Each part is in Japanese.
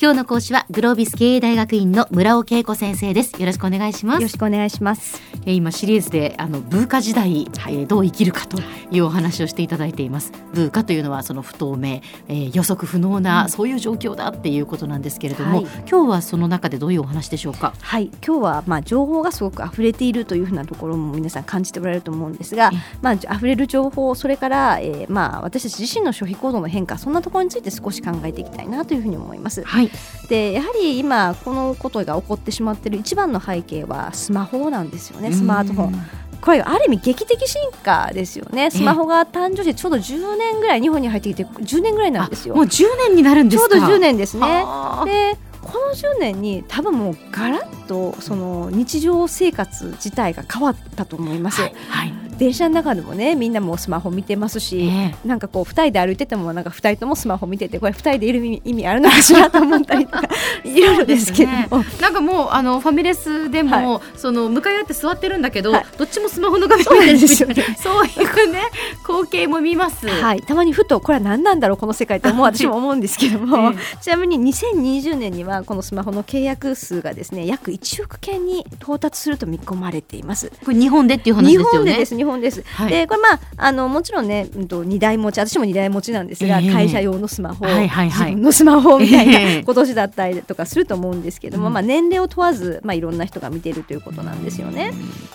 今日の講師はグロービス経営大学院の村尾恵子先生です。よろしくお願いします。よろしくお願いしますえ今シリーズであのブーカ時代、はい、えー、どう生きるかというお話をしていただいています。ブーカというのはその不透明、えー、予測不能な、うん、そういう状況だっていうことなんですけれども、はい、今日はその中でどういうお話でしょうか？はい。今日はまあ情報がすごく溢れているというふうなところも皆さん感じておられると思うんですが、まあ溢れる情報それから、えー、まあ私たち自身の消費行動の変化そんなところについて少し考えていきたいなというふうに思います。はい、でやはり今このことが起こってしまっている一番の背景はスマホなんですよねスマートフォン。これある意味劇的進化ですよね。スマホが誕生してちょうど10年ぐらい日本に入ってきて10年ぐらいなんですよ。もう10年になるんですちょうど10年ですね。でこの10年に多分もうガラッとその日常生活自体が変わったと思います、はい、はい電車の中でもねみんなもスマホ見てますし、えー、なんかこう2人で歩いててもなんか2人ともスマホ見ててこれ2人でいる意味あるのかしらと思ったりとか いろいろですけど。も、ね、なんかもうあのファミレスでも、はい、その向かい合って座ってるんだけど、はい、どっちもスマホの画面見てるですよ。ねそういうね光景も見ます、はい、たまにふとこれは何なんだろうこの世界って思う私も思うんですけども、えー、ちなみに2020年にはこのスマホの契約数がですね約1億件に到達すると見込まれています。これ日本でっていう話ですよね。本です。はい、でこれまああのもちろんね、うん、と2台持ち私も2台持ちなんですが、えー、会社用のスマホ、はいはいはい、自分のスマホみたいな、えー、今年だったりとかすると思うんですけども、うん、まあ、年齢を問わず、まあ、いろんな人が見ているということなんですよね。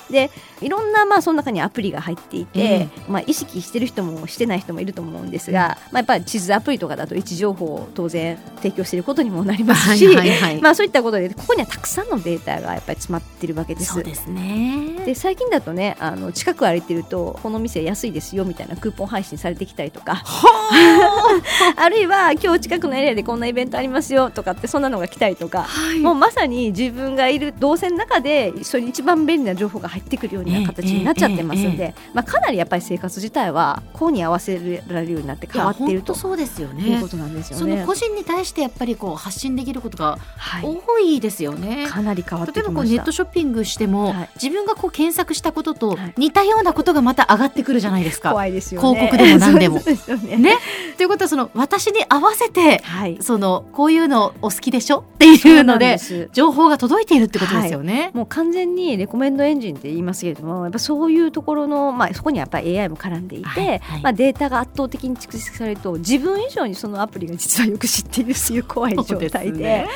でいろんな、まあ、その中にアプリが入っていて、えー、まあ、意識してる人もしてない人もいると思うんですが、まあ、やっぱり地図アプリとかだと位置情報を当然提供していることにもなりますし、はいはいはい、まあ、そういったことでここにはたくさんのデータがやっぱり詰まっているわけです。そうですね。で最近だとねあの近く歩いてるとこの店安いですよみたいなクーポン配信されてきたりとか。あ。るいは今日近くのエリアでこんなイベントありますよとかってそんなのが来たりとか、はい、もうまさに自分がいる動線の中でそれに一番便利な情報が入ってくるような形になっちゃってますので、まあ、かなりやっぱり生活自体はこうに合わせられるようになって変わっているとそうですよね。いうことなんですよね。その個人に対してやっぱりこう発信できることが多いですよね。はい、かなり変わって例えばこうネットショッピングしても、はい、自分がこう検索したことと似たようなことがまた上がってくるじゃないですか。怖いですよね。広告でも何でも。ねね。ということはその私に合わせて、はい、そのこういうのお好きでしょっていうので情報が届いているってことですよね。はい、もう完全にレコメンドエンジンって言いますけれどもやっぱそういうところの、まあ、そこにやっぱり AI も絡んでいて、はいはい、まあ、データが圧倒的に蓄積されると自分以上にそのアプリが実はよく知っているという怖い状態で。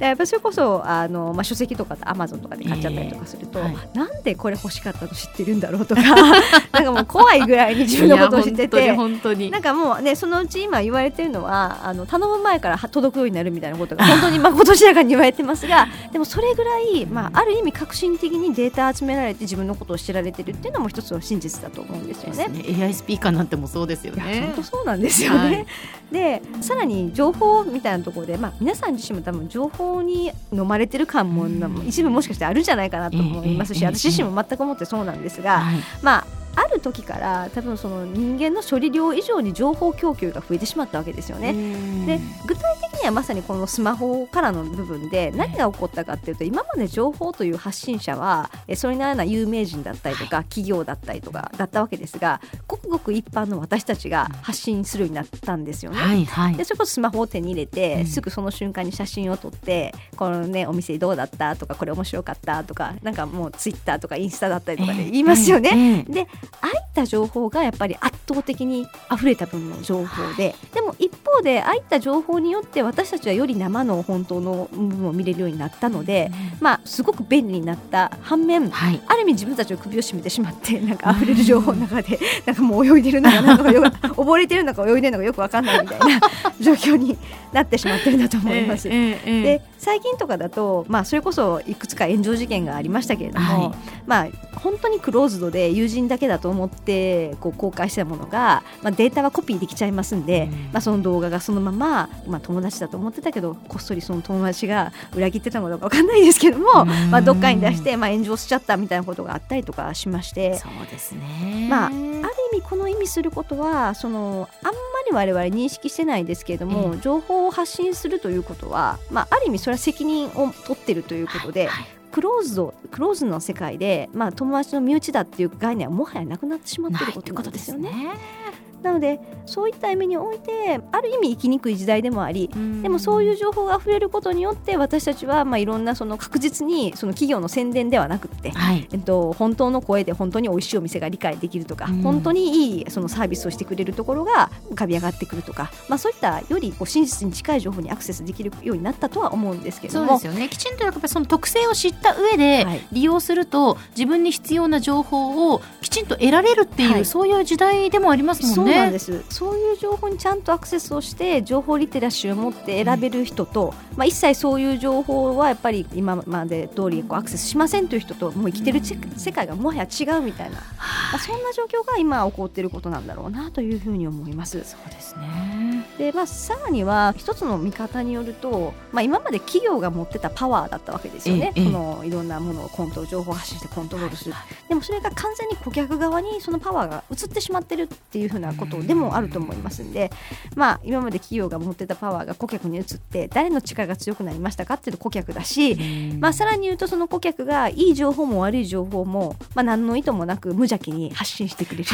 でやっぱそれこそあの、まあ、書籍とかアマゾンとかで買っちゃったりとかすると、えーはい、なんでこれ欲しかったと知ってるんだろうとか なんかもう怖いぐらいに自分のことを知ってて。本当になんかもうねそのうち今言われてるのはあの頼む前から届くようになるみたいなことが本当にまことしやかに言われてますが でもそれぐらい、まあ、ある意味革新的にデータ集められて自分のことを知られてるっていうのも一つの真実だと思うんですよね。ね。AI スピーカーなんてもそうですよね。本当そうなんですよね。はい、でさらに情報みたいなところで、まあ、皆さん自身も多分情報に飲まれてる感も一部もしかしてあるんじゃないかなと思いますし、私自身も全く思ってそうなんですが、まあある時から多分その人間の処理量以上に情報供給が増えてしまったわけですよね。で具体的にはまさにこのスマホからの部分で何が起こったかっていうと今まで情報という発信者はそれなような有名人だったりとか企業だったりとかだったわけですがごくごく一般の私たちが発信するようになったんですよね。はいはい、でそれこそスマホを手に入れて、すぐその瞬間に写真を撮ってこのねお店どうだったとかこれ面白かったとかなんかもうツイッターとかインスタだったりとかで言いますよね。でああいった情報がやっぱり圧倒的に溢れた分の情報ででも一方でああいった情報によって私たちはより生の本当の部分を見れるようになったので、まあ、すごく便利になった反面、はい、ある意味自分たちの首を絞めてしまってなんか溢れる情報の中で なんかもう泳いでるのかなんか溺れてるのか泳いでるのかよく分かんないみたいな状況になってしまってるんだと思います。で最近とかだと、まあ、それこそいくつか炎上事件がありましたけれども、はい、まあ、本当にクローズドで友人だけだと思ってこう公開したものが、まあ、データはコピーできちゃいますんで、うん、まあ、その動画がそのまま、まあ、友達だと思ってたけどこっそりその友達が裏切ってたのか分かんないですけども、まあ、どっかに出して、まあ、炎上しちゃったみたいなことがあったりとかしまして。そうですね、まあ、ある意味この意味することはそのあんまり我々認識してないですけれども、情報を発信するということは、まあ、ある意味それは責任を取ってるということで、はいはい。クローズドクローズの世界で、まあ、友達の身内だっていう概念はもはやなくなってしまっていることですよね。なのでそういった意味においてある意味生きにくい時代でもありでもそういう情報が溢れることによって私たちはまあいろんなその確実にその企業の宣伝ではなくて、はい、えっと、本当の声で本当に美味しいお店が理解できるとか、本当にいいそのサービスをしてくれるところが浮かび上がってくるとか、まあ、そういったよりこう真実に近い情報にアクセスできるようになったとは思うんですけども。そうですよね。きちんとやっぱりその特性を知った上で利用すると、自分に必要な情報をきちんと得られるっていう、はい、そういう時代でもありますもんね。そうなんです。そういう情報にちゃんとアクセスをして情報リテラシーを持って選べる人と、うん、まあ、一切そういう情報はやっぱり今まで通りこうアクセスしませんという人ともう生きてる、うん、世界がもはや違うみたいな、まあ、そんな状況が今起こっていることなんだろうなというふうに思います。そうですね。で、まあ、さらには一つの見方によると、まあ、今まで企業が持ってたパワーだったわけですよね、そのいろんなものをコントロール情報を発信してコントロールする、でもそれが完全に顧客側にそのパワーが移ってしまってるっていうふうなことでもあると思いますんで、まあ、今まで企業が持ってたパワーが顧客に移って誰の力が強くなりましたかっていうと顧客だし、まあ、さらに言うとその顧客がいい情報も悪い情報も、まあ、何の意図もなく無邪気に発信してくれる、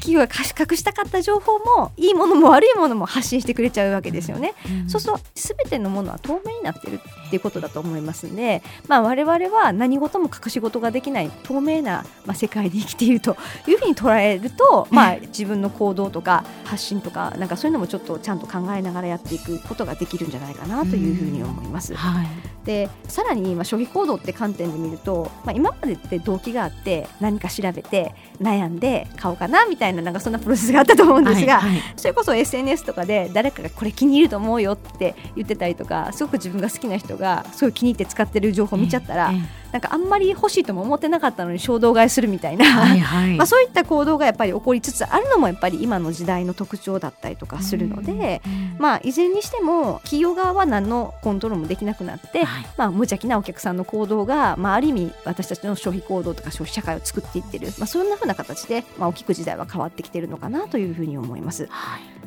企業が隠したかった情報もいいものも悪いものも発信してくれちゃうわけですよね。そうすると全てのものは透明になってるっていうことだと思いますんで、まあ、我々は何事も隠し事ができない透明な、まあ、世界で生きているというふうに捉えると、まあ、自分の行動とか発信とかなんかそういうのもちょっとちゃんと考えながらやっていくことができるんじゃないかなというふうに思います。はい、でさらに、まあ、消費行動って観点で見ると、まあ、今までって動機があって何か調べて悩んで買おうかなみたいななんかそんなプロセスがあったと思うんですが、はいはい、それこそ SNS とかで誰かがこれ気に入ると思うよって言ってたりとかすごく自分が好きな人がすごい気に入って使ってる情報を見ちゃったら、ええなんかあんまり欲しいとも思ってなかったのに衝動買いするみたいな、はいはい、まあそういった行動がやっぱり起こりつつあるのもやっぱり今の時代の特徴だったりとかするので、まあいずれにしても企業側は何のコントロールもできなくなって、はい、まあ無邪気なお客さんの行動が、まあ、ある意味私たちの消費行動とか消費社会を作っていってる、まあ、そんなふうな形で、まあ、大きく時代は変わってきてるのかなというふうに思います。はい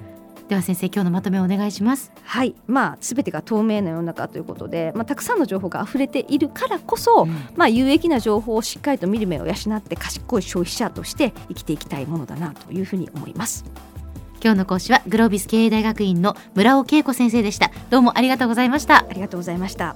では先生今日のまとめをお願いします。はい。まあすべてが透明な世の中ということでまあたくさんの情報が溢れているからこそ、うん、まあ有益な情報をしっかりと見る目を養って賢い消費者として生きていきたいものだなというふうに思います。今日の講師はグロービス経営大学院の村尾恵子先生でした。どうもありがとうございました。ありがとうございました